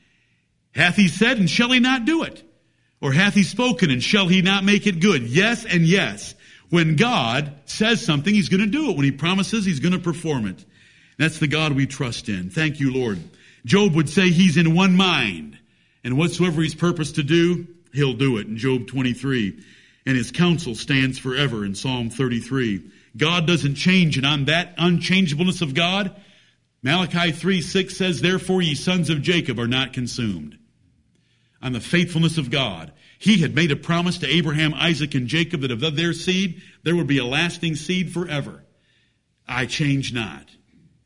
Hath he said and shall he not do it? Or hath he spoken and shall he not make it good? Yes and yes. When God says something, he's going to do it. When he promises, he's going to perform it. That's the God we trust in. Thank you, Lord. Job would say he's in one mind. And whatsoever he's purposed to do, he'll do it in Job 23 and his counsel stands forever in Psalm 33. God doesn't change, and on that unchangeableness of God, Malachi 3 6 says, Therefore ye sons of Jacob are not consumed. On the faithfulness of God. He had made a promise to Abraham, Isaac, and Jacob that of their seed there would be a lasting seed forever. I change not.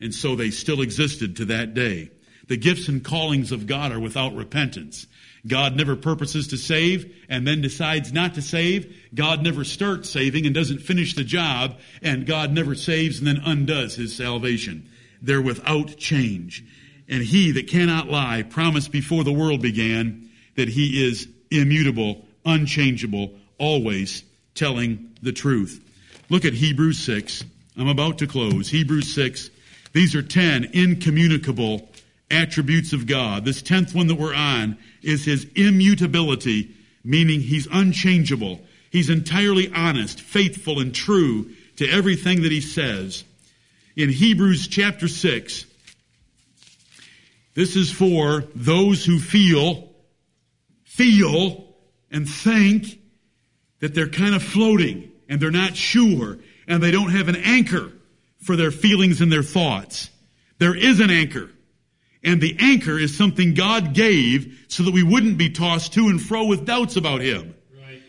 And so they still existed to that day. The gifts and callings of God are without repentance. God never purposes to save and then decides not to save. God never starts saving and doesn't finish the job. And God never saves and then undoes his salvation. They're without change. And he that cannot lie promised before the world began that he is immutable, unchangeable, always telling the truth. Look at Hebrews 6. I'm about to close. Hebrews 6. These are 10 incommunicable attributes of God. This 10th one that we're on is his immutability, meaning he's unchangeable. He's entirely honest, faithful, and true to everything that he says. In Hebrews chapter 6, this is for those who feel, feel, and think that they're kind of floating and they're not sure and they don't have an anchor for their feelings and their thoughts. There is an anchor. And the anchor is something God gave so that we wouldn't be tossed to and fro with doubts about Him. Right.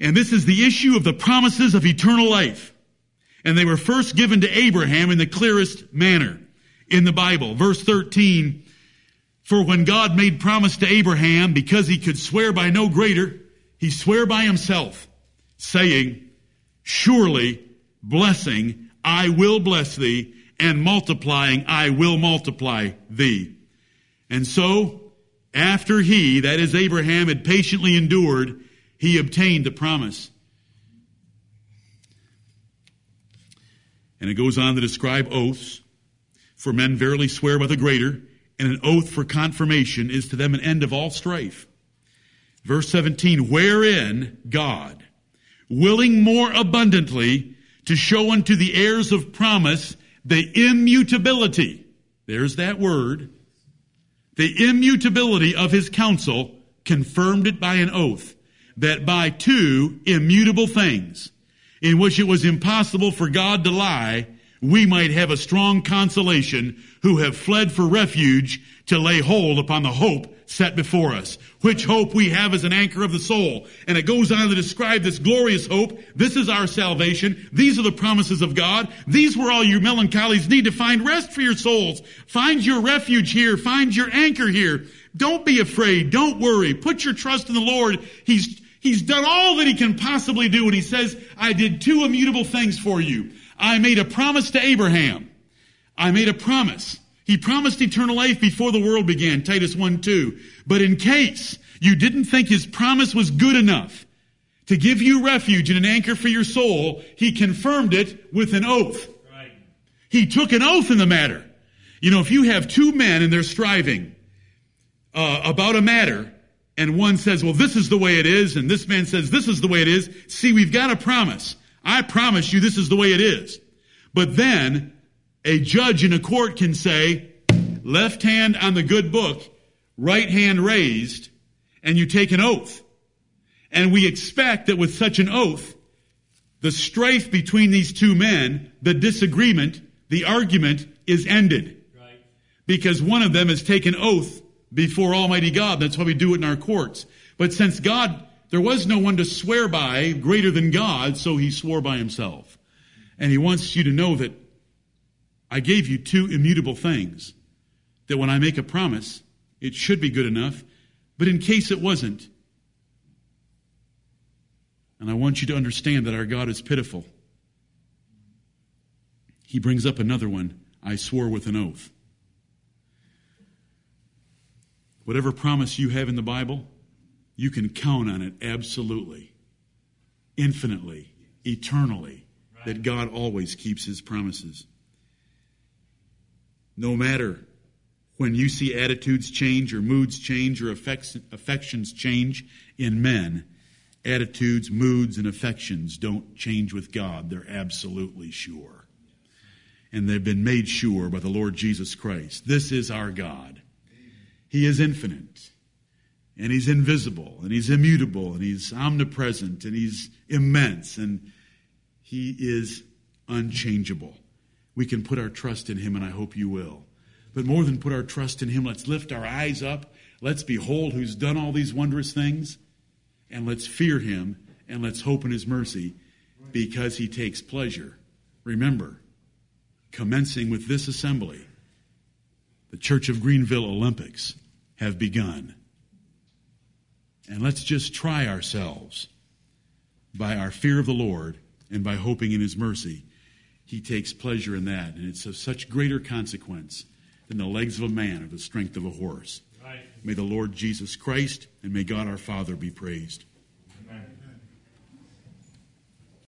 And this is the issue of the promises of eternal life. And they were first given to Abraham in the clearest manner in the Bible. Verse 13, for when God made promise to Abraham, because he could swear by no greater, he swore by himself, saying, surely blessing, I will bless thee, and multiplying, I will multiply thee. And so, after he, that is Abraham, had patiently endured, he obtained the promise. And it goes on to describe oaths. For men verily swear by the greater, and an oath for confirmation is to them an end of all strife. Verse 17, wherein God, willing more abundantly to show unto the heirs of promise the immutability, there's that word, the immutability of his counsel, confirmed it by an oath, that by two immutable things, in which it was impossible for God to lie, we might have a strong consolation who have fled for refuge to lay hold upon the hope set before us, which hope we have as an anchor of the soul. And it goes on to describe this glorious hope. This is our salvation. These are the promises of God. These were all you melancholies need to find rest for your souls. Find your refuge here. Find your anchor here. Don't be afraid. Don't worry. Put your trust in the Lord. He's He's done all that he can possibly do and he says, I did two immutable things for you. I made a promise to Abraham. I made a promise. He promised eternal life before the world began, Titus 1 2. But in case you didn't think his promise was good enough to give you refuge and an anchor for your soul, he confirmed it with an oath. Right. He took an oath in the matter. You know, if you have two men and they're striving uh, about a matter, and one says, well, this is the way it is, and this man says, this is the way it is, see, we've got a promise. I promise you this is the way it is. But then a judge in a court can say, left hand on the good book, right hand raised, and you take an oath. And we expect that with such an oath, the strife between these two men, the disagreement, the argument is ended. Right. Because one of them has taken oath before Almighty God. That's why we do it in our courts. But since God there was no one to swear by greater than God, so he swore by himself. And he wants you to know that I gave you two immutable things. That when I make a promise, it should be good enough. But in case it wasn't, and I want you to understand that our God is pitiful. He brings up another one. I swore with an oath. Whatever promise you have in the Bible, you can count on it absolutely, infinitely, eternally, that God always keeps his promises. No matter when you see attitudes change or moods change or affections change in men, attitudes, moods, and affections don't change with God. They're absolutely sure. And they've been made sure by the Lord Jesus Christ. This is our God. He is infinite and he's invisible and he's immutable and he's omnipresent and he's immense and he is unchangeable. We can put our trust in him and I hope you will. But more than put our trust in him, let's lift our eyes up. Let's behold who's done all these wondrous things and let's fear him and let's hope in his mercy because he takes pleasure. Remember, commencing with this assembly, the Church of Greenville Olympics have begun. And let's just try ourselves by our fear of the Lord and by hoping in His mercy. He takes pleasure in that, and it's of such greater consequence than the legs of a man or the strength of a horse. Right. May the Lord Jesus Christ and may God our Father be praised.